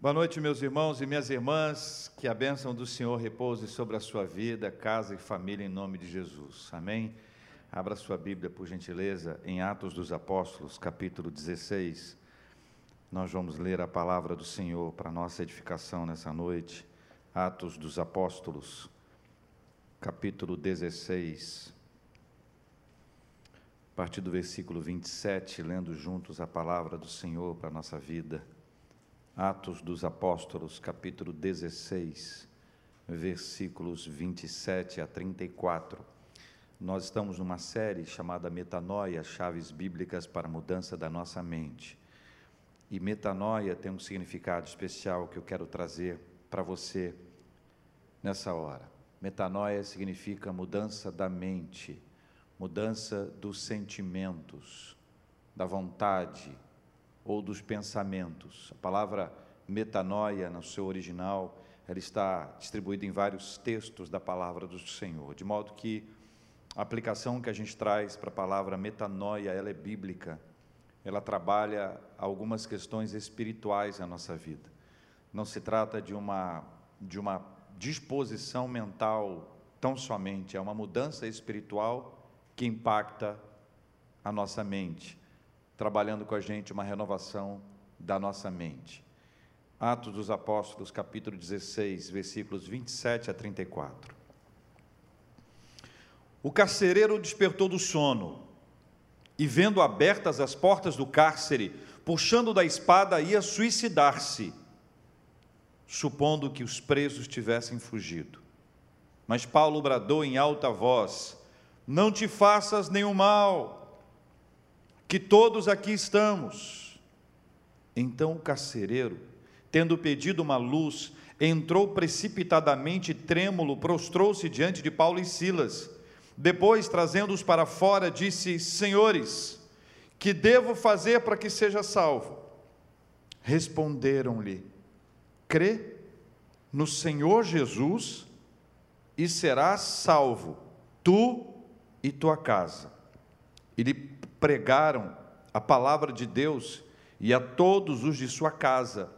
Boa noite, meus irmãos e minhas irmãs. Que a bênção do Senhor repouse sobre a sua vida, casa e família, em nome de Jesus. Amém? Abra sua Bíblia, por gentileza, em Atos dos Apóstolos, capítulo 16. Nós vamos ler a palavra do Senhor para nossa edificação nessa noite. Atos dos Apóstolos, capítulo 16. A partir do versículo 27, lendo juntos a palavra do Senhor para nossa vida. Atos dos Apóstolos, capítulo 16, versículos 27 a 34. Nós estamos numa série chamada Metanoia, chaves bíblicas para a mudança da nossa mente. E metanoia tem um significado especial que eu quero trazer para você nessa hora. Metanoia significa mudança da mente, mudança dos sentimentos, da vontade, ou dos pensamentos. A palavra metanoia, no seu original, ela está distribuída em vários textos da palavra do Senhor, de modo que a aplicação que a gente traz para a palavra metanoia, ela é bíblica. Ela trabalha algumas questões espirituais na nossa vida. Não se trata de uma de uma disposição mental tão somente, é uma mudança espiritual que impacta a nossa mente trabalhando com a gente uma renovação da nossa mente. Atos dos Apóstolos, capítulo 16, versículos 27 a 34. O carcereiro despertou do sono e, vendo abertas as portas do cárcere, puxando da espada, ia suicidar-se, supondo que os presos tivessem fugido. Mas Paulo bradou em alta voz: Não te faças nenhum mal que todos aqui estamos. Então o carcereiro, tendo pedido uma luz, entrou precipitadamente trêmulo, prostrou-se diante de Paulo e Silas. Depois, trazendo-os para fora, disse: Senhores, que devo fazer para que seja salvo? Responderam-lhe: Crê no Senhor Jesus e serás salvo, tu e tua casa. E lhe pregaram a palavra de Deus e a todos os de sua casa.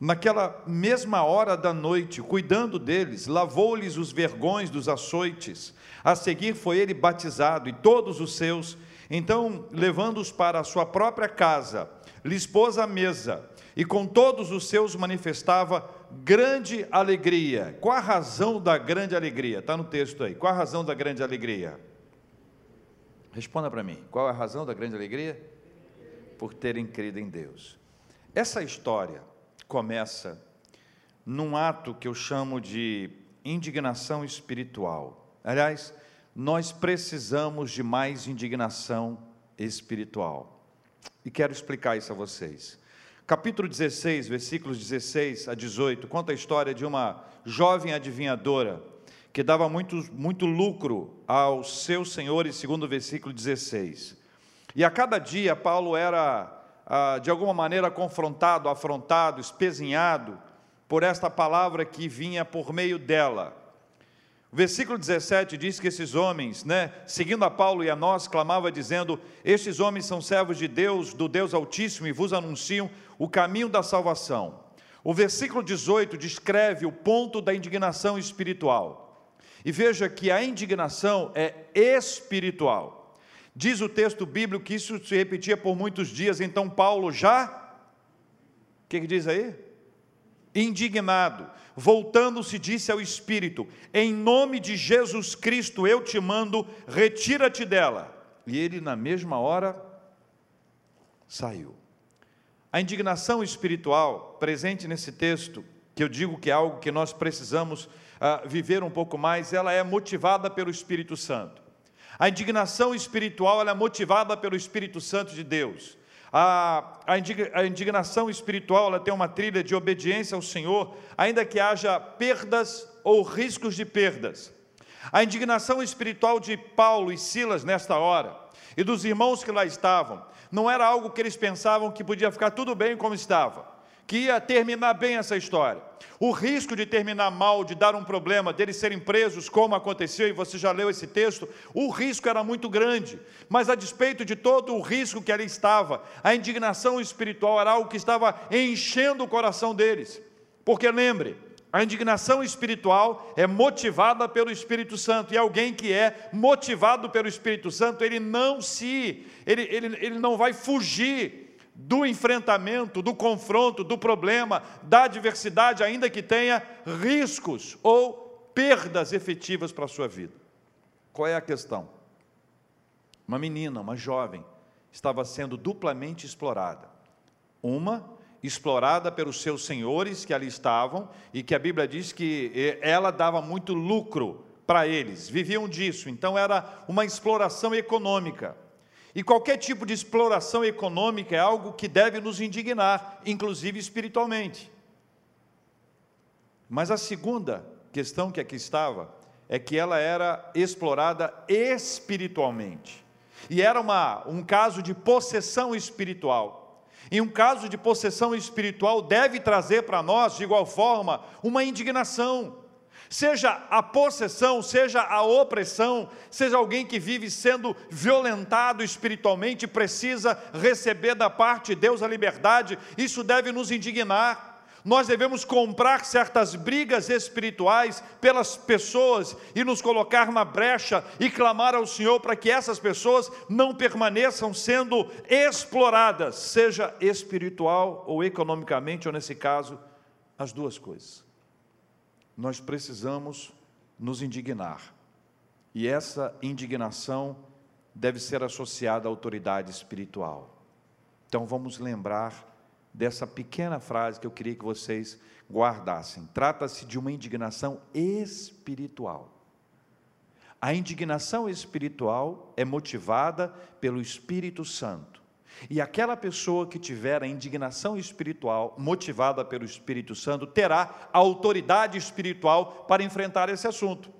Naquela mesma hora da noite, cuidando deles, lavou-lhes os vergões dos açoites. A seguir foi ele batizado e todos os seus. Então, levando-os para a sua própria casa, lhes pôs a mesa e com todos os seus manifestava grande alegria. Qual a razão da grande alegria? Está no texto aí. Qual a razão da grande alegria? Responda para mim, qual é a razão da grande alegria? Por terem crido em Deus. Essa história começa num ato que eu chamo de indignação espiritual. Aliás, nós precisamos de mais indignação espiritual. E quero explicar isso a vocês. Capítulo 16, versículos 16 a 18, conta a história de uma jovem adivinhadora que dava muito, muito lucro aos seus senhores, segundo o versículo 16. E a cada dia Paulo era, ah, de alguma maneira, confrontado, afrontado, espezinhado por esta palavra que vinha por meio dela. O versículo 17 diz que esses homens, né, seguindo a Paulo e a nós, clamava dizendo: Estes homens são servos de Deus, do Deus Altíssimo, e vos anunciam o caminho da salvação. O versículo 18 descreve o ponto da indignação espiritual. E veja que a indignação é espiritual. Diz o texto bíblico que isso se repetia por muitos dias, então Paulo já. O que, que diz aí? Indignado, voltando-se, disse ao Espírito: Em nome de Jesus Cristo eu te mando, retira-te dela. E ele, na mesma hora, saiu. A indignação espiritual presente nesse texto, que eu digo que é algo que nós precisamos viver um pouco mais, ela é motivada pelo Espírito Santo. A indignação espiritual é motivada pelo Espírito Santo de Deus. A, a indignação espiritual ela tem uma trilha de obediência ao Senhor, ainda que haja perdas ou riscos de perdas. A indignação espiritual de Paulo e Silas nesta hora, e dos irmãos que lá estavam, não era algo que eles pensavam que podia ficar tudo bem como estava que ia terminar bem essa história. O risco de terminar mal, de dar um problema, deles serem presos, como aconteceu, e você já leu esse texto, o risco era muito grande. Mas a despeito de todo o risco que ali estava, a indignação espiritual era algo que estava enchendo o coração deles. Porque lembre, a indignação espiritual é motivada pelo Espírito Santo, e alguém que é motivado pelo Espírito Santo, ele não se, ele, ele, ele não vai fugir do enfrentamento, do confronto, do problema, da adversidade, ainda que tenha riscos ou perdas efetivas para a sua vida. Qual é a questão? Uma menina, uma jovem, estava sendo duplamente explorada. Uma explorada pelos seus senhores que ali estavam e que a Bíblia diz que eh, ela dava muito lucro para eles, viviam disso, então era uma exploração econômica. E qualquer tipo de exploração econômica é algo que deve nos indignar, inclusive espiritualmente. Mas a segunda questão que aqui estava é que ela era explorada espiritualmente. E era uma, um caso de possessão espiritual. Em um caso de possessão espiritual, deve trazer para nós, de igual forma, uma indignação. Seja a possessão, seja a opressão, seja alguém que vive sendo violentado espiritualmente, precisa receber da parte de Deus a liberdade, isso deve nos indignar nós devemos comprar certas brigas espirituais pelas pessoas e nos colocar na brecha e clamar ao Senhor para que essas pessoas não permaneçam sendo exploradas, seja espiritual ou economicamente, ou nesse caso, as duas coisas. Nós precisamos nos indignar, e essa indignação deve ser associada à autoridade espiritual. Então vamos lembrar dessa pequena frase que eu queria que vocês guardassem. Trata-se de uma indignação espiritual. A indignação espiritual é motivada pelo Espírito Santo. E aquela pessoa que tiver a indignação espiritual motivada pelo Espírito Santo terá a autoridade espiritual para enfrentar esse assunto.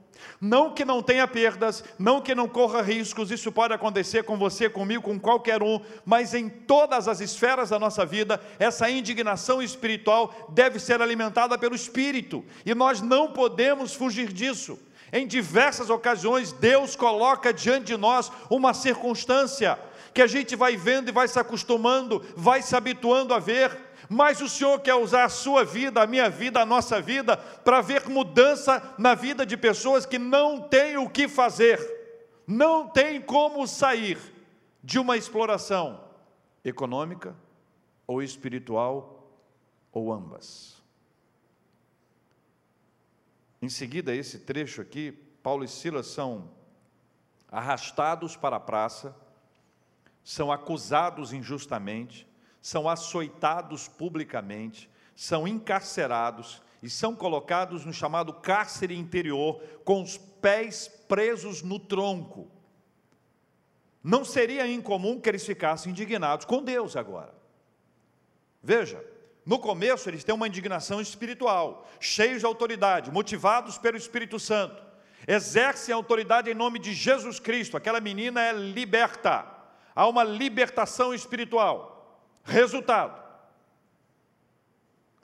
Não que não tenha perdas, não que não corra riscos, isso pode acontecer com você, comigo, com qualquer um, mas em todas as esferas da nossa vida, essa indignação espiritual deve ser alimentada pelo Espírito, e nós não podemos fugir disso. Em diversas ocasiões, Deus coloca diante de nós uma circunstância que a gente vai vendo e vai se acostumando, vai se habituando a ver, mas o Senhor quer usar a sua vida, a minha vida, a nossa vida, para ver mudança na vida de pessoas que não têm o que fazer, não têm como sair de uma exploração econômica ou espiritual ou ambas. Em seguida, esse trecho aqui, Paulo e Silas são arrastados para a praça, são acusados injustamente, são açoitados publicamente, são encarcerados e são colocados no chamado cárcere interior, com os pés presos no tronco. Não seria incomum que eles ficassem indignados com Deus agora. Veja, no começo eles têm uma indignação espiritual, cheios de autoridade, motivados pelo Espírito Santo, exercem a autoridade em nome de Jesus Cristo. Aquela menina é liberta, há uma libertação espiritual. Resultado: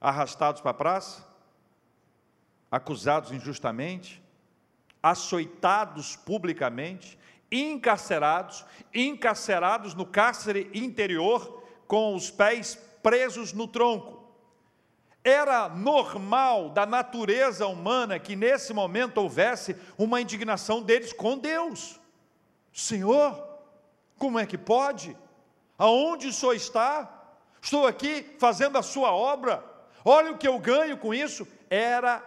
arrastados para a praça, acusados injustamente, açoitados publicamente, encarcerados, encarcerados no cárcere interior, com os pés presos no tronco. Era normal da natureza humana que nesse momento houvesse uma indignação deles com Deus. Senhor, como é que pode? Aonde o senhor está? Estou aqui fazendo a sua obra. Olha o que eu ganho com isso. Era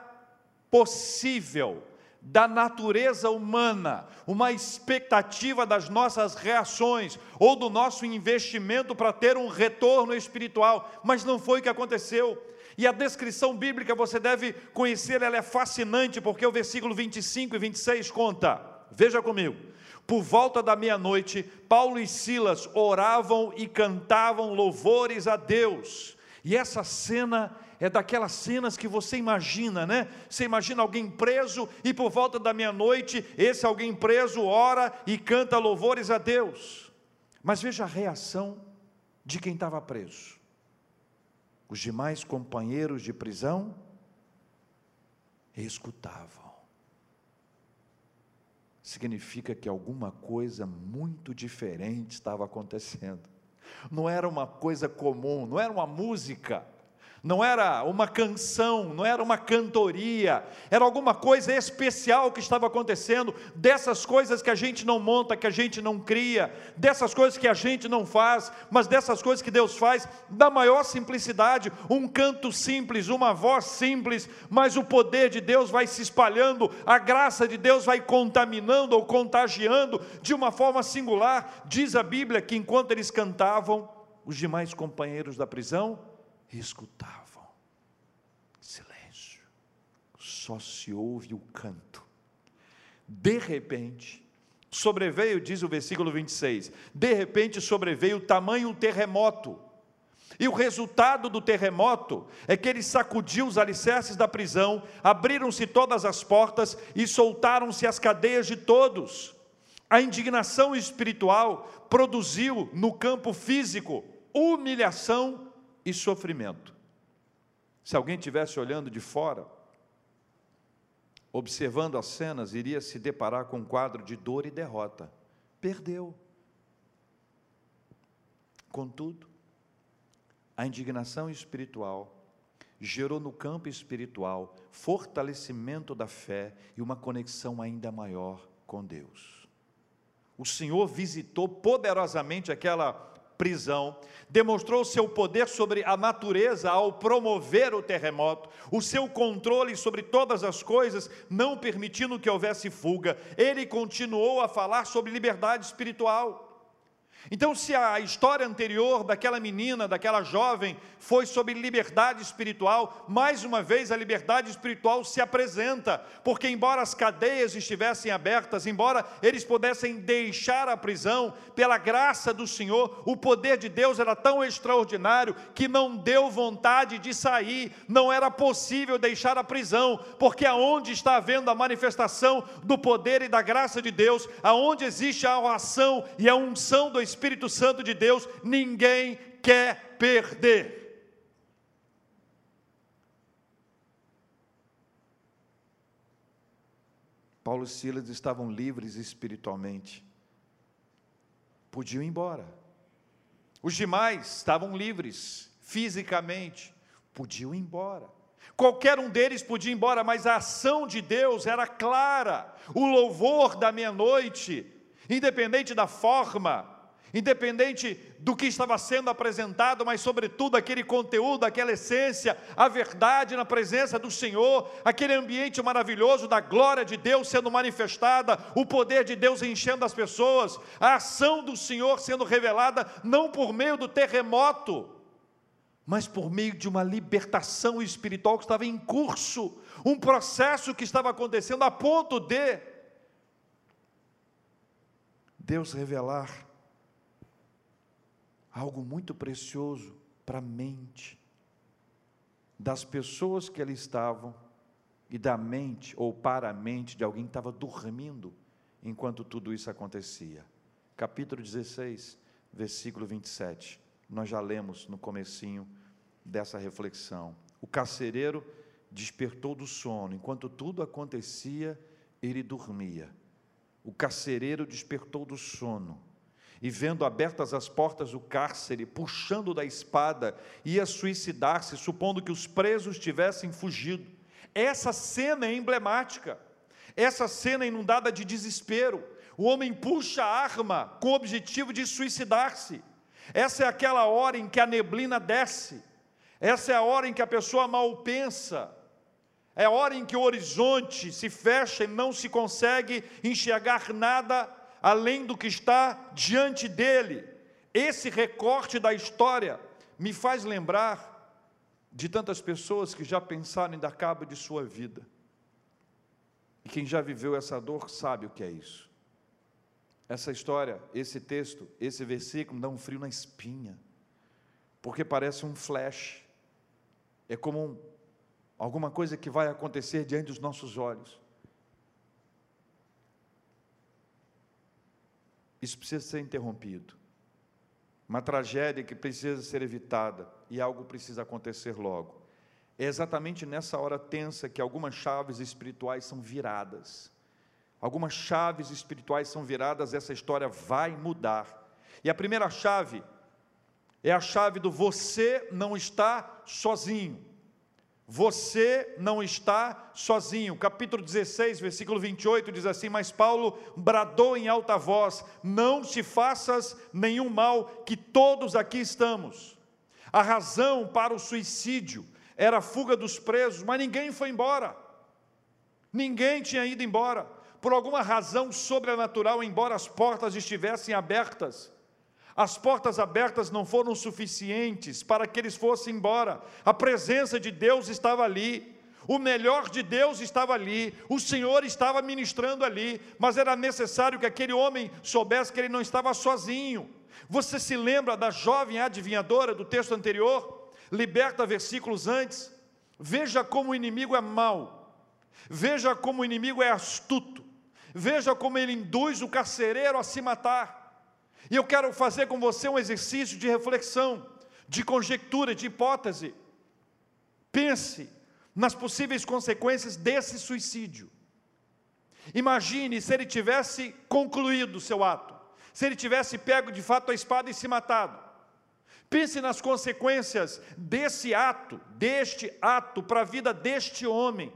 possível da natureza humana, uma expectativa das nossas reações ou do nosso investimento para ter um retorno espiritual, mas não foi o que aconteceu. E a descrição bíblica você deve conhecer, ela é fascinante, porque o versículo 25 e 26 conta. Veja comigo. Por volta da meia-noite, Paulo e Silas oravam e cantavam louvores a Deus. E essa cena é daquelas cenas que você imagina, né? Você imagina alguém preso e por volta da meia-noite, esse alguém preso ora e canta louvores a Deus. Mas veja a reação de quem estava preso. Os demais companheiros de prisão escutavam. Significa que alguma coisa muito diferente estava acontecendo. Não era uma coisa comum, não era uma música não era uma canção, não era uma cantoria, era alguma coisa especial que estava acontecendo, dessas coisas que a gente não monta, que a gente não cria, dessas coisas que a gente não faz, mas dessas coisas que Deus faz, da maior simplicidade, um canto simples, uma voz simples, mas o poder de Deus vai se espalhando, a graça de Deus vai contaminando ou contagiando de uma forma singular. Diz a Bíblia que enquanto eles cantavam, os demais companheiros da prisão e escutavam. Silêncio. Só se ouve o canto. De repente, sobreveio, diz o versículo 26, de repente sobreveio tamanho terremoto. E o resultado do terremoto é que ele sacudiu os alicerces da prisão, abriram-se todas as portas e soltaram-se as cadeias de todos. A indignação espiritual produziu no campo físico humilhação e sofrimento. Se alguém estivesse olhando de fora, observando as cenas, iria se deparar com um quadro de dor e derrota. Perdeu. Contudo, a indignação espiritual gerou no campo espiritual fortalecimento da fé e uma conexão ainda maior com Deus. O Senhor visitou poderosamente aquela prisão, demonstrou seu poder sobre a natureza ao promover o terremoto, o seu controle sobre todas as coisas, não permitindo que houvesse fuga. Ele continuou a falar sobre liberdade espiritual. Então, se a história anterior daquela menina, daquela jovem, foi sobre liberdade espiritual, mais uma vez a liberdade espiritual se apresenta, porque, embora as cadeias estivessem abertas, embora eles pudessem deixar a prisão, pela graça do Senhor, o poder de Deus era tão extraordinário que não deu vontade de sair, não era possível deixar a prisão, porque aonde está havendo a manifestação do poder e da graça de Deus, aonde existe a ação e a unção do Espírito, Santo de Deus, ninguém quer perder. Paulo e Silas estavam livres espiritualmente, podiam ir embora. Os demais estavam livres fisicamente, podiam ir embora. Qualquer um deles podia ir embora, mas a ação de Deus era clara. O louvor da meia-noite, independente da forma, independente do que estava sendo apresentado, mas sobretudo aquele conteúdo, aquela essência, a verdade na presença do Senhor, aquele ambiente maravilhoso da glória de Deus sendo manifestada, o poder de Deus enchendo as pessoas, a ação do Senhor sendo revelada não por meio do terremoto, mas por meio de uma libertação espiritual que estava em curso, um processo que estava acontecendo a ponto de Deus revelar algo muito precioso para a mente das pessoas que ali estavam e da mente ou para a mente de alguém que estava dormindo enquanto tudo isso acontecia. Capítulo 16, versículo 27. Nós já lemos no comecinho dessa reflexão. O carcereiro despertou do sono, enquanto tudo acontecia, ele dormia. O carcereiro despertou do sono e vendo abertas as portas do cárcere, puxando da espada, ia suicidar-se, supondo que os presos tivessem fugido. Essa cena é emblemática, essa cena é inundada de desespero. O homem puxa a arma com o objetivo de suicidar-se. Essa é aquela hora em que a neblina desce, essa é a hora em que a pessoa mal pensa, é a hora em que o horizonte se fecha e não se consegue enxergar nada além do que está diante dele. Esse recorte da história me faz lembrar de tantas pessoas que já pensaram em dar cabo de sua vida. E quem já viveu essa dor sabe o que é isso. Essa história, esse texto, esse versículo dá um frio na espinha, porque parece um flash, é como um, alguma coisa que vai acontecer diante dos nossos olhos. Isso precisa ser interrompido. Uma tragédia que precisa ser evitada. e algo precisa acontecer logo. É exatamente nessa hora tensa que algumas chaves espirituais são viradas. Algumas chaves espirituais são viradas, essa história vai mudar. E a primeira chave é a chave do você não está sozinho. Você não está sozinho. Capítulo 16, versículo 28 diz assim: Mas Paulo bradou em alta voz: Não te faças nenhum mal, que todos aqui estamos. A razão para o suicídio era a fuga dos presos, mas ninguém foi embora. Ninguém tinha ido embora. Por alguma razão sobrenatural, embora as portas estivessem abertas, as portas abertas não foram suficientes para que eles fossem embora. A presença de Deus estava ali. O melhor de Deus estava ali, o Senhor estava ministrando ali, mas era necessário que aquele homem soubesse que ele não estava sozinho. Você se lembra da jovem adivinhadora do texto anterior? liberta versículos antes. Veja como o inimigo é mau, veja como o inimigo é astuto, veja como ele induz o carcereiro a se matar. E eu quero fazer com você um exercício de reflexão, de conjectura, de hipótese. Pense nas possíveis consequências desse suicídio. Imagine se ele tivesse concluído o seu ato, se ele tivesse pego de fato a espada e se matado. Pense nas consequências desse ato, deste ato, para a vida deste homem,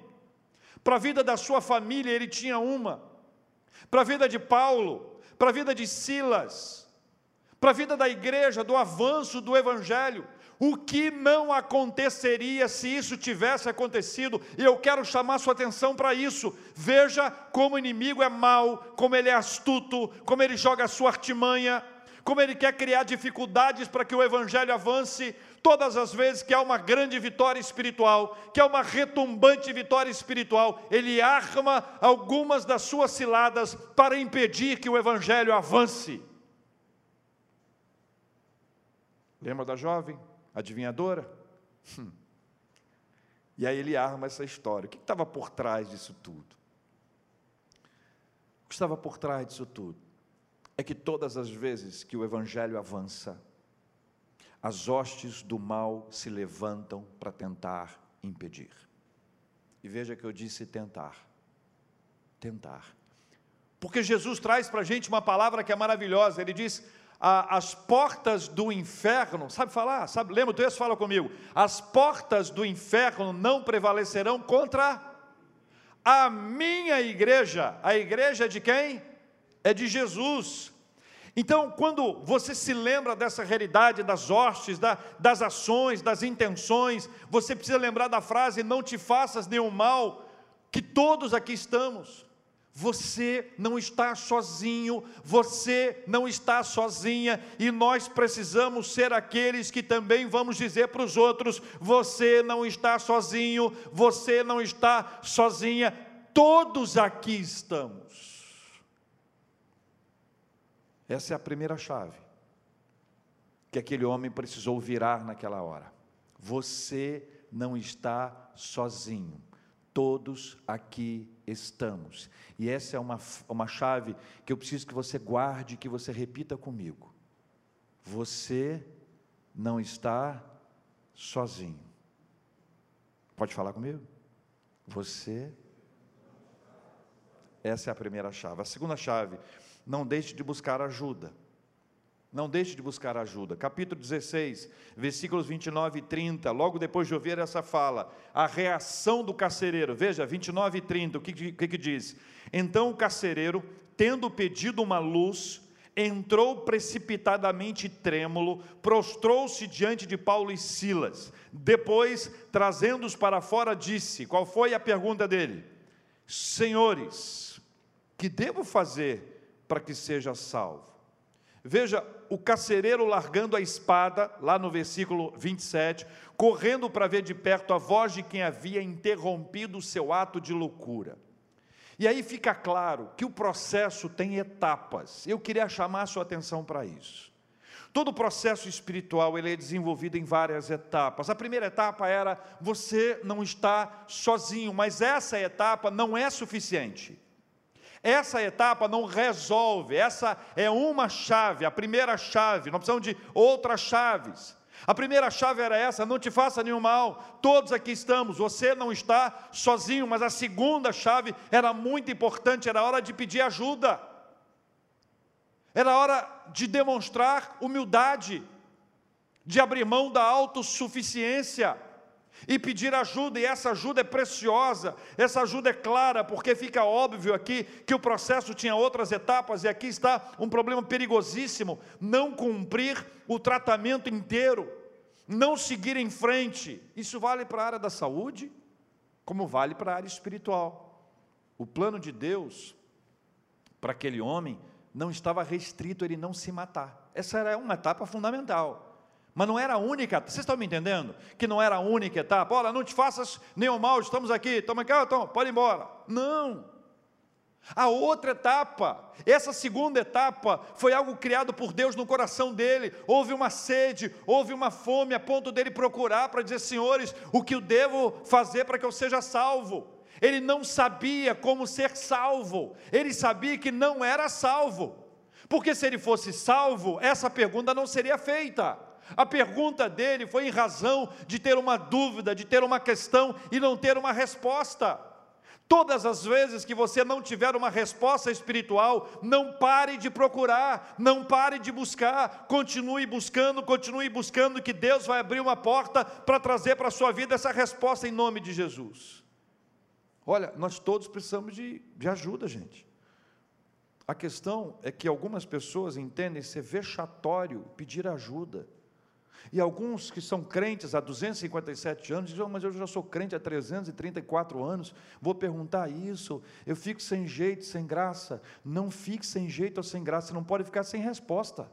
para a vida da sua família, ele tinha uma, para a vida de Paulo, para a vida de Silas, para a vida da igreja, do avanço do Evangelho. O que não aconteceria se isso tivesse acontecido? E eu quero chamar sua atenção para isso. Veja como o inimigo é mau, como ele é astuto, como ele joga a sua artimanha como ele quer criar dificuldades para que o evangelho avance, todas as vezes que há uma grande vitória espiritual, que há uma retumbante vitória espiritual, ele arma algumas das suas ciladas para impedir que o evangelho avance. Lembra da jovem adivinhadora? Hum. E aí ele arma essa história. O que estava por trás disso tudo? O que estava por trás disso tudo? é que todas as vezes que o Evangelho avança, as hostes do mal se levantam para tentar impedir. E veja que eu disse tentar. Tentar. Porque Jesus traz para a gente uma palavra que é maravilhosa. Ele diz: as portas do inferno, sabe falar? Sabe, lembra o texto? Fala comigo. As portas do inferno não prevalecerão contra a minha igreja. A igreja de quem? é de Jesus. Então, quando você se lembra dessa realidade das hostes, da, das ações, das intenções, você precisa lembrar da frase: não te faças nenhum mal, que todos aqui estamos. Você não está sozinho, você não está sozinha, e nós precisamos ser aqueles que também vamos dizer para os outros: você não está sozinho, você não está sozinha, todos aqui estamos. Essa é a primeira chave que aquele homem precisou virar naquela hora. Você não está sozinho. Todos aqui estamos. E essa é uma, uma chave que eu preciso que você guarde, que você repita comigo. Você não está sozinho. Pode falar comigo? Você. Essa é a primeira chave. A segunda chave não deixe de buscar ajuda. Não deixe de buscar ajuda. Capítulo 16, versículos 29 e 30, logo depois de ouvir essa fala, a reação do carcereiro. Veja, 29 e 30, o que, que, que diz? Então o carcereiro, tendo pedido uma luz, entrou precipitadamente trêmulo, prostrou-se diante de Paulo e Silas. Depois, trazendo-os para fora, disse: Qual foi a pergunta dele? Senhores, que devo fazer para que seja salvo. Veja o carcereiro largando a espada, lá no versículo 27, correndo para ver de perto a voz de quem havia interrompido o seu ato de loucura. E aí fica claro que o processo tem etapas. Eu queria chamar a sua atenção para isso. Todo o processo espiritual ele é desenvolvido em várias etapas. A primeira etapa era você não está sozinho, mas essa etapa não é suficiente. Essa etapa não resolve, essa é uma chave, a primeira chave, nós precisamos de outras chaves. A primeira chave era essa: não te faça nenhum mal, todos aqui estamos, você não está sozinho, mas a segunda chave era muito importante, era hora de pedir ajuda, era hora de demonstrar humildade, de abrir mão da autossuficiência e pedir ajuda, e essa ajuda é preciosa, essa ajuda é clara, porque fica óbvio aqui que o processo tinha outras etapas, e aqui está um problema perigosíssimo: não cumprir o tratamento inteiro, não seguir em frente. Isso vale para a área da saúde, como vale para a área espiritual. O plano de Deus para aquele homem não estava restrito a ele não se matar. Essa era uma etapa fundamental. Mas não era a única, vocês estão me entendendo? Que não era a única etapa. Olha, não te faças nenhum mal, estamos aqui, toma aqui, então, pode ir embora. Não. A outra etapa, essa segunda etapa, foi algo criado por Deus no coração dele. Houve uma sede, houve uma fome, a ponto dele procurar para dizer: Senhores, o que eu devo fazer para que eu seja salvo? Ele não sabia como ser salvo, ele sabia que não era salvo, porque se ele fosse salvo, essa pergunta não seria feita. A pergunta dele foi em razão de ter uma dúvida, de ter uma questão e não ter uma resposta. Todas as vezes que você não tiver uma resposta espiritual, não pare de procurar, não pare de buscar, continue buscando, continue buscando, que Deus vai abrir uma porta para trazer para a sua vida essa resposta em nome de Jesus. Olha, nós todos precisamos de, de ajuda, gente. A questão é que algumas pessoas entendem ser vexatório pedir ajuda. E alguns que são crentes há 257 anos dizem, oh, mas eu já sou crente há 334 anos, vou perguntar isso, eu fico sem jeito, sem graça. Não fique sem jeito ou sem graça, você não pode ficar sem resposta.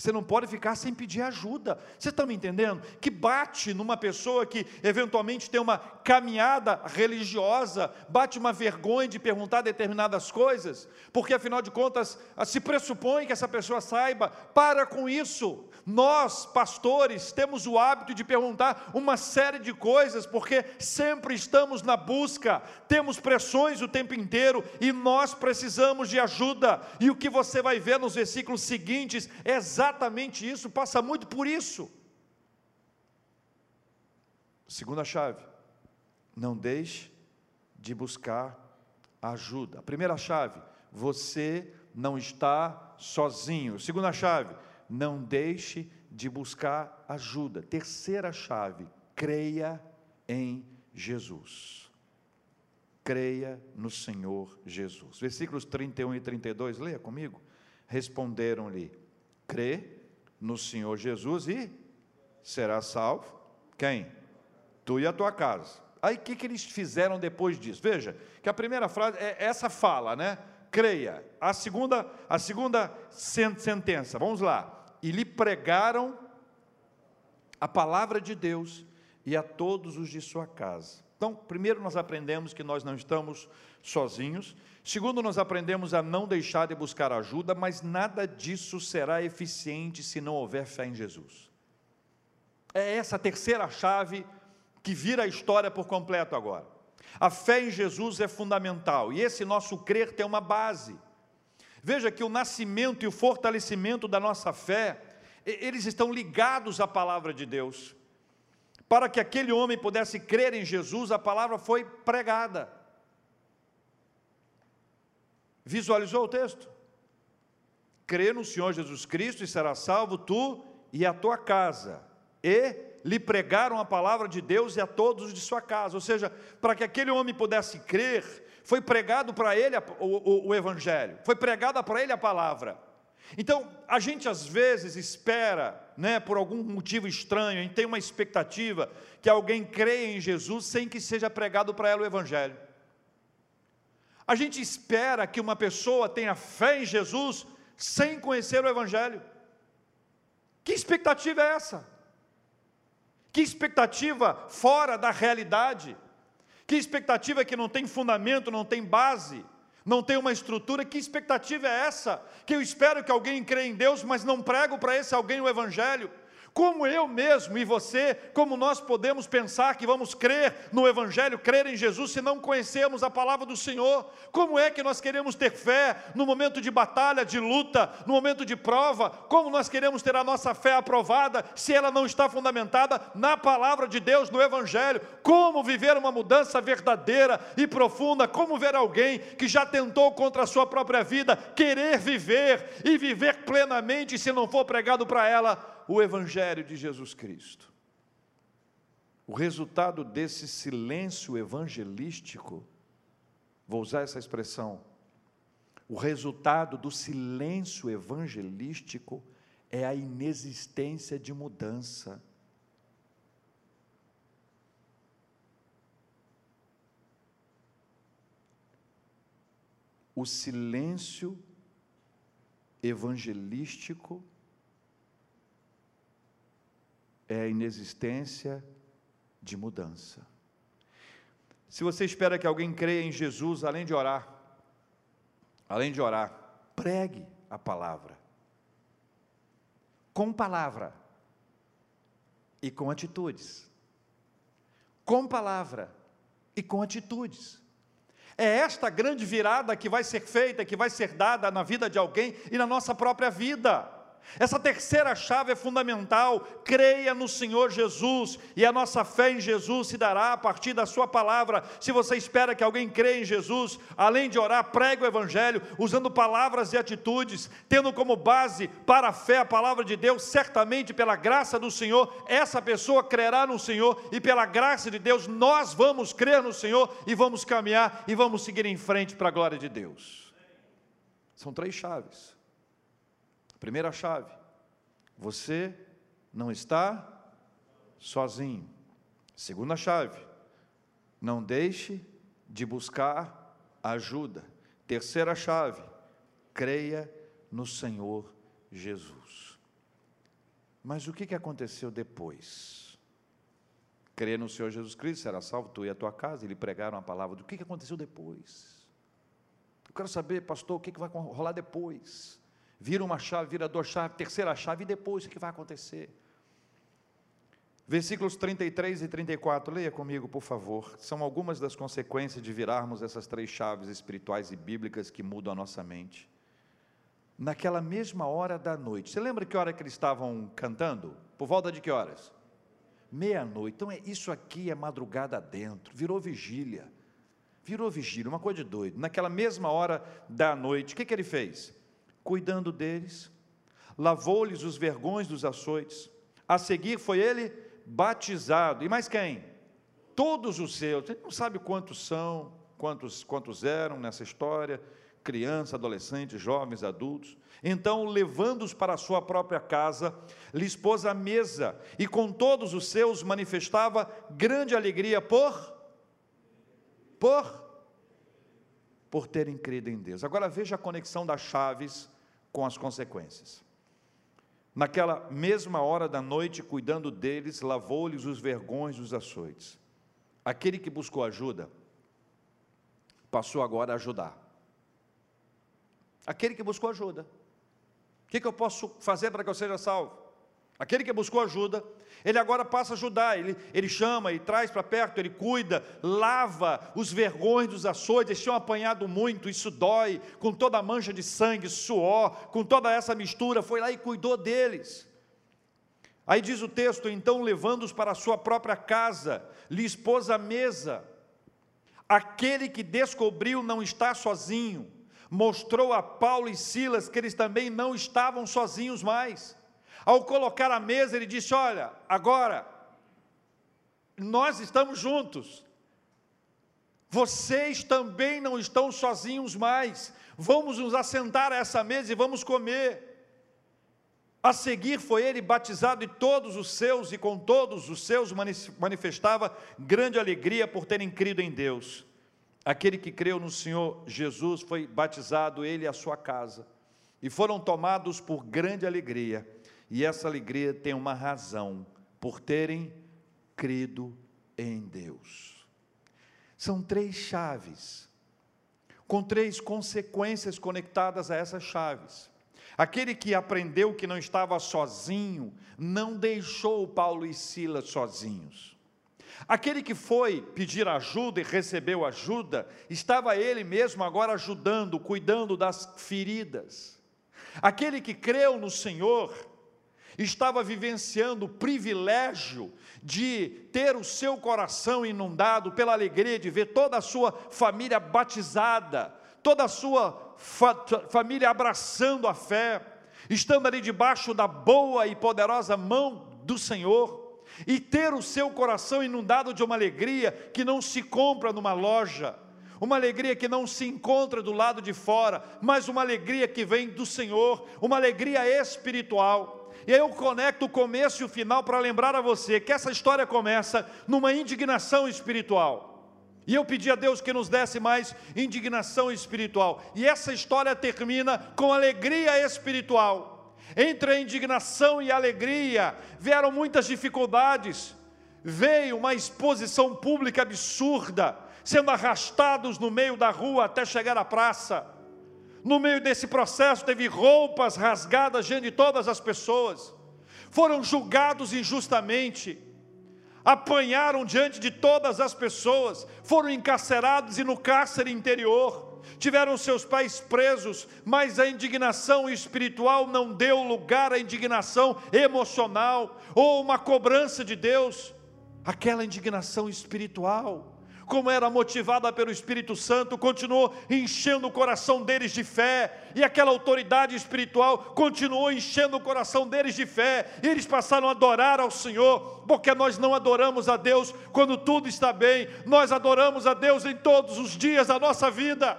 Você não pode ficar sem pedir ajuda. Você está me entendendo? Que bate numa pessoa que eventualmente tem uma caminhada religiosa, bate uma vergonha de perguntar determinadas coisas, porque afinal de contas se pressupõe que essa pessoa saiba. Para com isso. Nós, pastores, temos o hábito de perguntar uma série de coisas, porque sempre estamos na busca, temos pressões o tempo inteiro e nós precisamos de ajuda. E o que você vai ver nos versículos seguintes é exatamente isso, passa muito por isso. Segunda chave, não deixe de buscar ajuda. A primeira chave, você não está sozinho. Segunda chave, não deixe de buscar ajuda. Terceira chave, creia em Jesus. Creia no Senhor Jesus. Versículos 31 e 32, leia comigo. Responderam-lhe: crê no Senhor Jesus e será salvo. Quem? Tu e a tua casa. Aí o que, que eles fizeram depois disso? Veja, que a primeira frase é essa fala, né? Creia. A segunda, a segunda sentença, vamos lá e lhe pregaram a palavra de Deus e a todos os de sua casa. Então, primeiro nós aprendemos que nós não estamos sozinhos. Segundo, nós aprendemos a não deixar de buscar ajuda, mas nada disso será eficiente se não houver fé em Jesus. É essa terceira chave que vira a história por completo agora. A fé em Jesus é fundamental e esse nosso crer tem uma base. Veja que o nascimento e o fortalecimento da nossa fé, eles estão ligados à palavra de Deus. Para que aquele homem pudesse crer em Jesus, a palavra foi pregada. Visualizou o texto? Crê no Senhor Jesus Cristo e será salvo tu e a tua casa. E lhe pregaram a palavra de Deus e a todos de sua casa. Ou seja, para que aquele homem pudesse crer, foi pregado para ele o, o, o Evangelho, foi pregada para ele a palavra. Então, a gente às vezes espera, né, por algum motivo estranho, a gente tem uma expectativa que alguém creia em Jesus sem que seja pregado para ela o Evangelho. A gente espera que uma pessoa tenha fé em Jesus sem conhecer o Evangelho. Que expectativa é essa? Que expectativa fora da realidade? Que expectativa que não tem fundamento, não tem base, não tem uma estrutura? Que expectativa é essa? Que eu espero que alguém creia em Deus, mas não prego para esse alguém o Evangelho. Como eu mesmo e você, como nós podemos pensar que vamos crer no Evangelho, crer em Jesus, se não conhecemos a palavra do Senhor? Como é que nós queremos ter fé no momento de batalha, de luta, no momento de prova? Como nós queremos ter a nossa fé aprovada se ela não está fundamentada na palavra de Deus, no Evangelho? Como viver uma mudança verdadeira e profunda? Como ver alguém que já tentou contra a sua própria vida querer viver e viver plenamente se não for pregado para ela? O Evangelho de Jesus Cristo. O resultado desse silêncio evangelístico, vou usar essa expressão, o resultado do silêncio evangelístico é a inexistência de mudança. O silêncio evangelístico é a inexistência de mudança. Se você espera que alguém creia em Jesus, além de orar, além de orar, pregue a palavra. Com palavra e com atitudes. Com palavra e com atitudes. É esta grande virada que vai ser feita, que vai ser dada na vida de alguém e na nossa própria vida. Essa terceira chave é fundamental. Creia no Senhor Jesus e a nossa fé em Jesus se dará a partir da Sua palavra. Se você espera que alguém creia em Jesus, além de orar, pregue o Evangelho, usando palavras e atitudes, tendo como base para a fé a palavra de Deus, certamente pela graça do Senhor, essa pessoa crerá no Senhor e pela graça de Deus nós vamos crer no Senhor e vamos caminhar e vamos seguir em frente para a glória de Deus. São três chaves. Primeira chave: você não está sozinho. Segunda chave: não deixe de buscar ajuda. Terceira chave: creia no Senhor Jesus. Mas o que aconteceu depois? Crer no Senhor Jesus Cristo, será salvo tu e a tua casa. Ele pregaram a palavra. Do que aconteceu depois? Eu quero saber, pastor, o que vai rolar depois? Vira uma chave, vira duas chaves, terceira chave, e depois o que vai acontecer? Versículos 33 e 34, leia comigo, por favor. São algumas das consequências de virarmos essas três chaves espirituais e bíblicas que mudam a nossa mente. Naquela mesma hora da noite, você lembra que hora que eles estavam cantando? Por volta de que horas? Meia-noite. Então, é, isso aqui é madrugada dentro, virou vigília. Virou vigília, uma coisa de doido. Naquela mesma hora da noite, o que, que ele fez? Cuidando deles, lavou-lhes os vergões dos açoites. A seguir foi ele batizado. E mais quem? Todos os seus. Ele não sabe quantos são, quantos, quantos eram nessa história, crianças, adolescentes, jovens, adultos. Então, levando-os para a sua própria casa, lhes pôs a mesa e com todos os seus manifestava grande alegria por por por terem crido em Deus. Agora veja a conexão das chaves com as consequências. Naquela mesma hora da noite, cuidando deles, lavou-lhes os vergões dos açoites. Aquele que buscou ajuda, passou agora a ajudar. Aquele que buscou ajuda. O que, que eu posso fazer para que eu seja salvo? Aquele que buscou ajuda, ele agora passa a ajudar, ele, ele chama, ele traz para perto, ele cuida, lava os vergões dos açoites, eles tinham apanhado muito, isso dói, com toda a mancha de sangue, suor, com toda essa mistura, foi lá e cuidou deles. Aí diz o texto: então levando-os para a sua própria casa, lhe expôs a mesa. Aquele que descobriu não está sozinho, mostrou a Paulo e Silas que eles também não estavam sozinhos mais. Ao colocar a mesa, ele disse: Olha, agora, nós estamos juntos. Vocês também não estão sozinhos mais. Vamos nos assentar a essa mesa e vamos comer. A seguir foi ele batizado e todos os seus, e com todos os seus manifestava grande alegria por terem crido em Deus. Aquele que creu no Senhor Jesus foi batizado, ele e a sua casa, e foram tomados por grande alegria e essa alegria tem uma razão, por terem crido em Deus. São três chaves, com três consequências conectadas a essas chaves. Aquele que aprendeu que não estava sozinho, não deixou Paulo e Silas sozinhos. Aquele que foi pedir ajuda e recebeu ajuda, estava ele mesmo agora ajudando, cuidando das feridas. Aquele que creu no Senhor, estava vivenciando o privilégio de ter o seu coração inundado pela alegria de ver toda a sua família batizada, toda a sua fa família abraçando a fé, estando ali debaixo da boa e poderosa mão do Senhor, e ter o seu coração inundado de uma alegria que não se compra numa loja, uma alegria que não se encontra do lado de fora, mas uma alegria que vem do Senhor, uma alegria espiritual. E aí eu conecto o começo e o final para lembrar a você que essa história começa numa indignação espiritual. E eu pedi a Deus que nos desse mais indignação espiritual. E essa história termina com alegria espiritual. Entre a indignação e a alegria vieram muitas dificuldades. Veio uma exposição pública absurda, sendo arrastados no meio da rua até chegar à praça no meio desse processo, teve roupas rasgadas diante de todas as pessoas, foram julgados injustamente, apanharam diante de todas as pessoas, foram encarcerados e no cárcere interior, tiveram seus pais presos, mas a indignação espiritual não deu lugar à indignação emocional ou uma cobrança de Deus, aquela indignação espiritual como era motivada pelo Espírito Santo, continuou enchendo o coração deles de fé, e aquela autoridade espiritual continuou enchendo o coração deles de fé, e eles passaram a adorar ao Senhor, porque nós não adoramos a Deus quando tudo está bem, nós adoramos a Deus em todos os dias da nossa vida.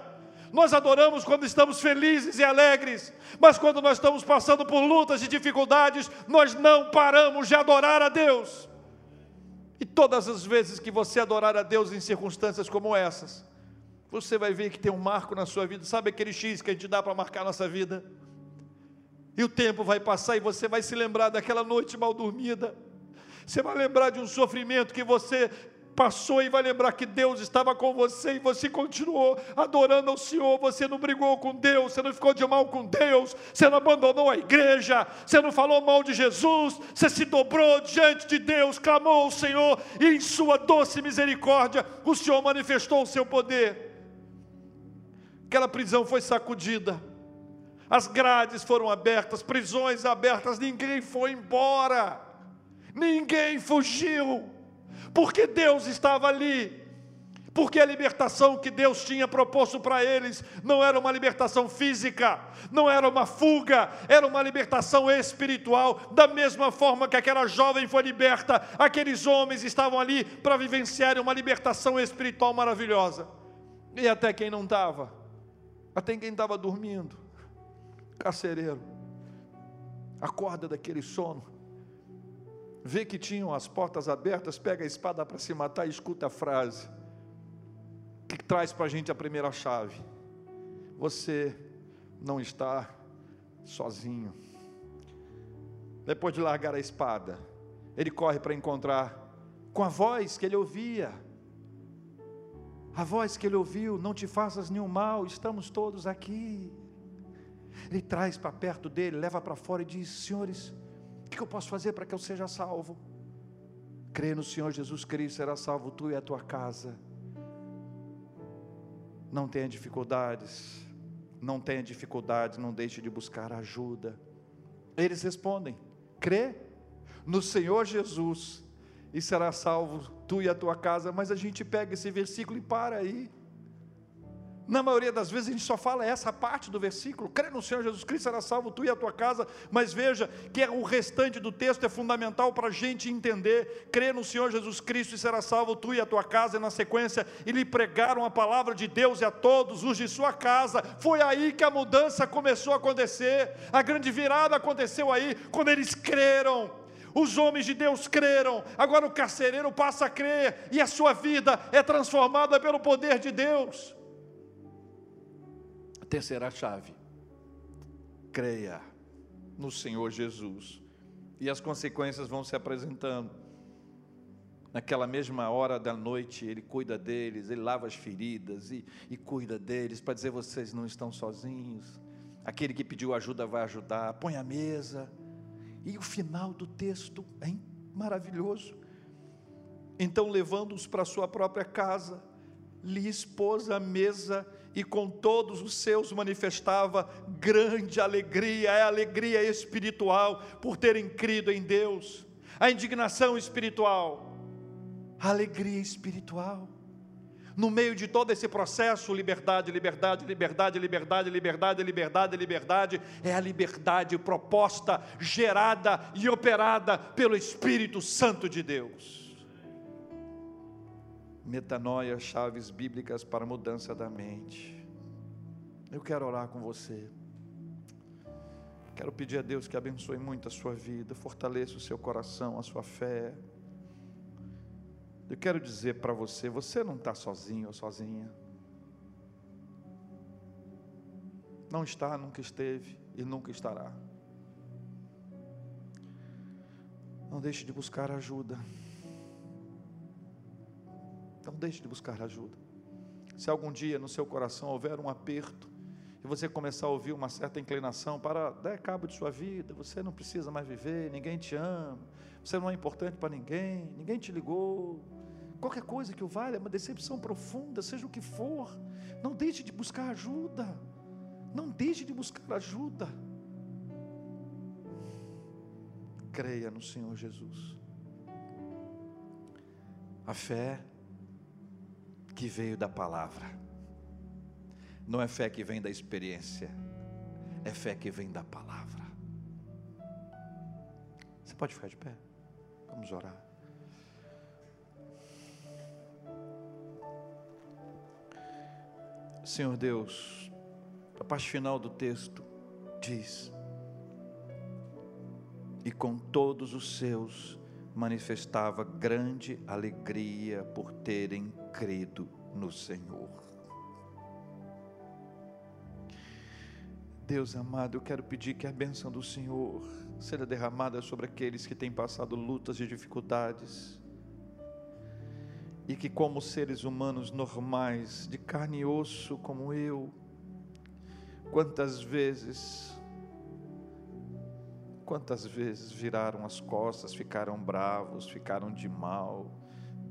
Nós adoramos quando estamos felizes e alegres, mas quando nós estamos passando por lutas e dificuldades, nós não paramos de adorar a Deus. Todas as vezes que você adorar a Deus em circunstâncias como essas, você vai ver que tem um marco na sua vida. Sabe aquele X que a gente dá para marcar nossa vida? E o tempo vai passar e você vai se lembrar daquela noite mal dormida. Você vai lembrar de um sofrimento que você passou e vai lembrar que Deus estava com você e você continuou adorando ao Senhor, você não brigou com Deus, você não ficou de mal com Deus, você não abandonou a igreja, você não falou mal de Jesus, você se dobrou diante de Deus, clamou ao Senhor e em sua doce misericórdia o Senhor manifestou o seu poder. Aquela prisão foi sacudida, as grades foram abertas, prisões abertas, ninguém foi embora, ninguém fugiu porque Deus estava ali. Porque a libertação que Deus tinha proposto para eles não era uma libertação física, não era uma fuga, era uma libertação espiritual. Da mesma forma que aquela jovem foi liberta, aqueles homens estavam ali para vivenciarem uma libertação espiritual maravilhosa. E até quem não estava, até quem estava dormindo, carcereiro, acorda daquele sono vê que tinham as portas abertas, pega a espada para se matar e escuta a frase que traz para a gente a primeira chave. Você não está sozinho. Depois de largar a espada, ele corre para encontrar com a voz que ele ouvia. A voz que ele ouviu, não te faças nenhum mal, estamos todos aqui. Ele traz para perto dele, leva para fora e diz: Senhores, que eu posso fazer para que eu seja salvo? Crê no Senhor Jesus Cristo, será salvo tu e a tua casa. Não tenha dificuldades, não tenha dificuldades, não deixe de buscar ajuda. Eles respondem: crê no Senhor Jesus e será salvo tu e a tua casa. Mas a gente pega esse versículo e para aí. Na maioria das vezes a gente só fala essa parte do versículo, crê no Senhor Jesus Cristo, será salvo tu e a tua casa, mas veja que é o restante do texto é fundamental para a gente entender, crê no Senhor Jesus Cristo e será salvo tu e a tua casa, e na sequência, e lhe pregaram a palavra de Deus e a todos os de sua casa, foi aí que a mudança começou a acontecer, a grande virada aconteceu aí, quando eles creram, os homens de Deus creram, agora o carcereiro passa a crer, e a sua vida é transformada pelo poder de Deus, Terceira chave: creia no Senhor Jesus. E as consequências vão se apresentando. Naquela mesma hora da noite, Ele cuida deles, Ele lava as feridas e, e cuida deles, para dizer: vocês não estão sozinhos. Aquele que pediu ajuda vai ajudar, põe a mesa. E o final do texto é maravilhoso. Então, levando-os para sua própria casa, lhe expôs a mesa e com todos os seus manifestava grande alegria, é alegria espiritual por terem crido em Deus, a indignação espiritual, a alegria espiritual. No meio de todo esse processo, liberdade, liberdade, liberdade, liberdade, liberdade, liberdade, liberdade, é a liberdade proposta, gerada e operada pelo Espírito Santo de Deus. Metanoia, chaves bíblicas para mudança da mente. Eu quero orar com você. Quero pedir a Deus que abençoe muito a sua vida, fortaleça o seu coração, a sua fé. Eu quero dizer para você: você não está sozinho ou sozinha. Não está, nunca esteve e nunca estará. Não deixe de buscar ajuda. Não deixe de buscar ajuda. Se algum dia no seu coração houver um aperto, e você começar a ouvir uma certa inclinação para dar cabo de sua vida, você não precisa mais viver, ninguém te ama, você não é importante para ninguém, ninguém te ligou, qualquer coisa que o valha, uma decepção profunda, seja o que for, não deixe de buscar ajuda, não deixe de buscar ajuda. Creia no Senhor Jesus. A fé que veio da palavra não é fé que vem da experiência, é fé que vem da palavra. Você pode ficar de pé? Vamos orar. Senhor Deus, a parte final do texto diz: E com todos os seus manifestava grande alegria por terem crido no Senhor. Deus amado, eu quero pedir que a bênção do Senhor seja derramada sobre aqueles que têm passado lutas e dificuldades, e que, como seres humanos normais, de carne e osso como eu, quantas vezes, quantas vezes viraram as costas, ficaram bravos, ficaram de mal,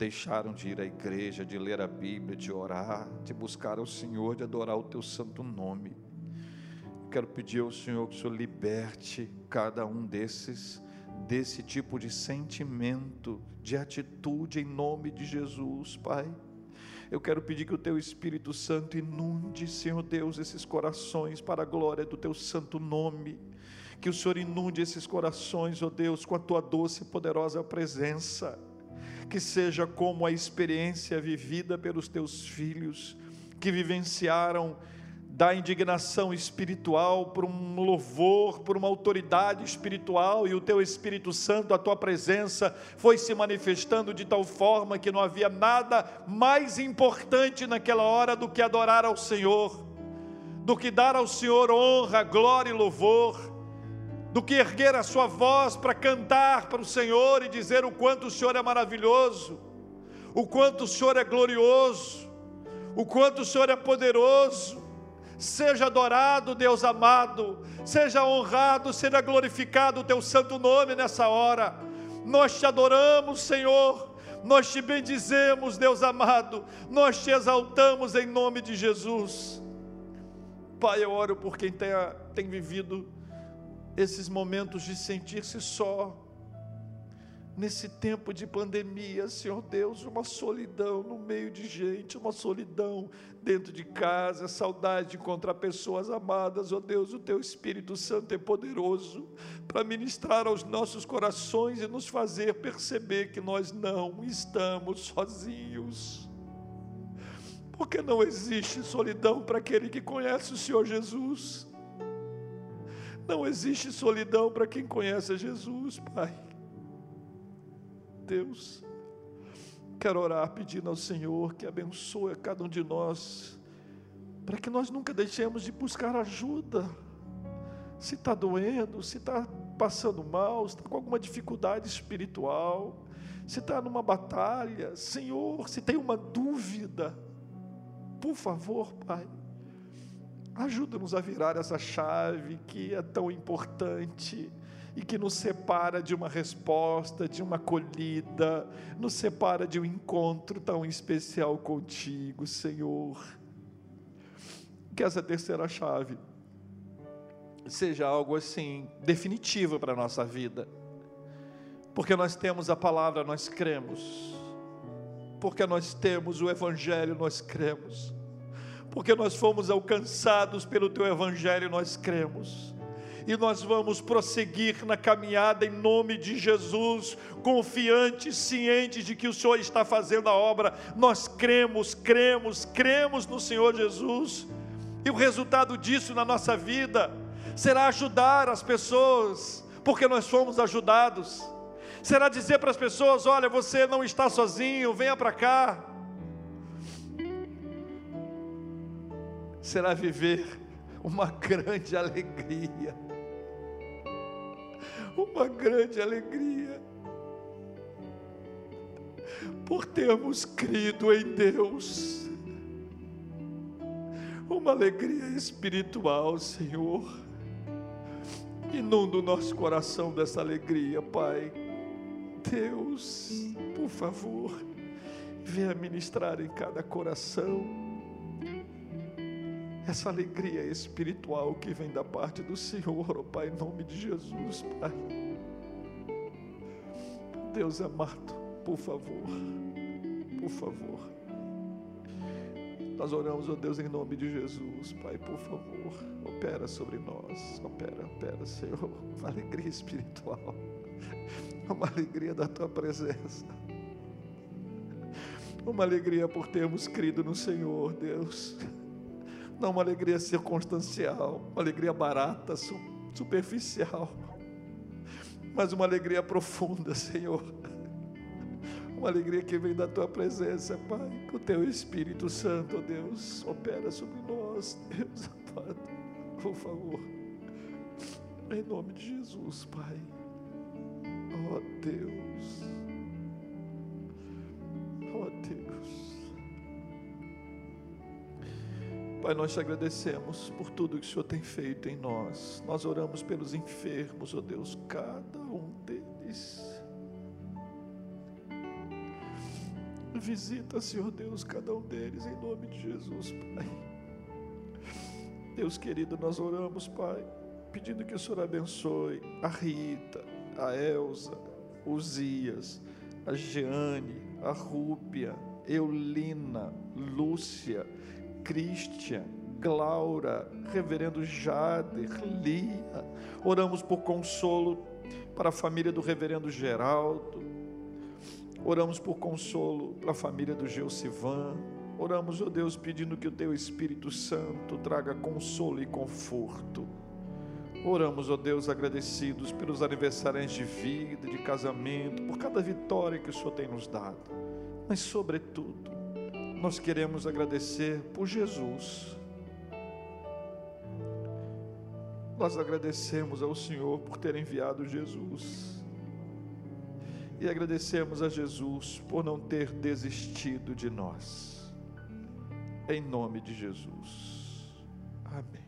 deixaram de ir à igreja, de ler a Bíblia, de orar, de buscar o Senhor, de adorar o teu santo nome quero pedir ao Senhor que o Senhor liberte cada um desses, desse tipo de sentimento, de atitude em nome de Jesus, Pai. Eu quero pedir que o Teu Espírito Santo inunde, Senhor Deus, esses corações para a glória do Teu santo nome. Que o Senhor inunde esses corações, ó oh Deus, com a Tua doce e poderosa presença. Que seja como a experiência vivida pelos Teus filhos, que vivenciaram da indignação espiritual por um louvor, por uma autoridade espiritual, e o teu Espírito Santo, a tua presença, foi se manifestando de tal forma que não havia nada mais importante naquela hora do que adorar ao Senhor, do que dar ao Senhor honra, glória e louvor, do que erguer a sua voz para cantar para o Senhor e dizer o quanto o Senhor é maravilhoso, o quanto o Senhor é glorioso, o quanto o Senhor é poderoso Seja adorado, Deus amado, seja honrado, seja glorificado o teu santo nome nessa hora. Nós te adoramos, Senhor. Nós te bendizemos, Deus amado. Nós te exaltamos em nome de Jesus. Pai, eu oro por quem tem, tem vivido esses momentos de sentir-se só, nesse tempo de pandemia, Senhor Deus, uma solidão no meio de gente, uma solidão dentro de casa, saudade de encontrar pessoas amadas, ó oh Deus, o Teu Espírito Santo é poderoso para ministrar aos nossos corações e nos fazer perceber que nós não estamos sozinhos. Porque não existe solidão para aquele que conhece o Senhor Jesus. Não existe solidão para quem conhece Jesus, Pai. Deus. Quero orar pedindo ao Senhor que abençoe a cada um de nós, para que nós nunca deixemos de buscar ajuda. Se está doendo, se está passando mal, se está com alguma dificuldade espiritual, se está numa batalha, Senhor, se tem uma dúvida, por favor, Pai, Ajuda-nos a virar essa chave que é tão importante e que nos separa de uma resposta, de uma acolhida, nos separa de um encontro tão especial contigo, Senhor. Que essa terceira chave seja algo assim definitivo para a nossa vida, porque nós temos a palavra, nós cremos, porque nós temos o Evangelho, nós cremos, porque nós fomos alcançados pelo Teu Evangelho, nós cremos e nós vamos prosseguir na caminhada em nome de Jesus, confiantes, cientes de que o Senhor está fazendo a obra. Nós cremos, cremos, cremos no Senhor Jesus, e o resultado disso na nossa vida será ajudar as pessoas, porque nós fomos ajudados. Será dizer para as pessoas: olha, você não está sozinho, venha para cá. Será viver uma grande alegria uma grande alegria por termos crido em Deus, uma alegria espiritual, Senhor. Inunda o nosso coração dessa alegria, Pai. Deus, por favor, venha ministrar em cada coração essa alegria espiritual que vem da parte do Senhor, oh Pai, em nome de Jesus, Pai. Deus amado, por favor, por favor. Nós oramos, ó oh Deus, em nome de Jesus, Pai, por favor, opera sobre nós, opera, opera, Senhor, uma alegria espiritual, uma alegria da Tua presença, uma alegria por termos crido no Senhor, Deus não uma alegria circunstancial, uma alegria barata, superficial, mas uma alegria profunda, Senhor. Uma alegria que vem da tua presença, Pai. Que o teu Espírito Santo, Deus, opera sobre nós, Deus amado, por favor. Em nome de Jesus, Pai. Oh Deus. Pai, nós te agradecemos por tudo que o Senhor tem feito em nós. Nós oramos pelos enfermos, ó oh Deus, cada um deles. Visita, Senhor Deus, cada um deles em nome de Jesus, Pai. Deus querido, nós oramos, Pai, pedindo que o Senhor abençoe a Rita, a Elza, o Zias, a Jeane, a Rúbia, Eulina, Lúcia, Cristian, Glaura, Reverendo Jader, Lia. Oramos por consolo para a família do Reverendo Geraldo. Oramos por consolo para a família do Geusivan. Oramos, ó oh Deus, pedindo que o Teu Espírito Santo traga consolo e conforto. Oramos, ó oh Deus, agradecidos pelos aniversários de vida, de casamento, por cada vitória que o Senhor tem nos dado. Mas, sobretudo, nós queremos agradecer por Jesus. Nós agradecemos ao Senhor por ter enviado Jesus. E agradecemos a Jesus por não ter desistido de nós. Em nome de Jesus. Amém.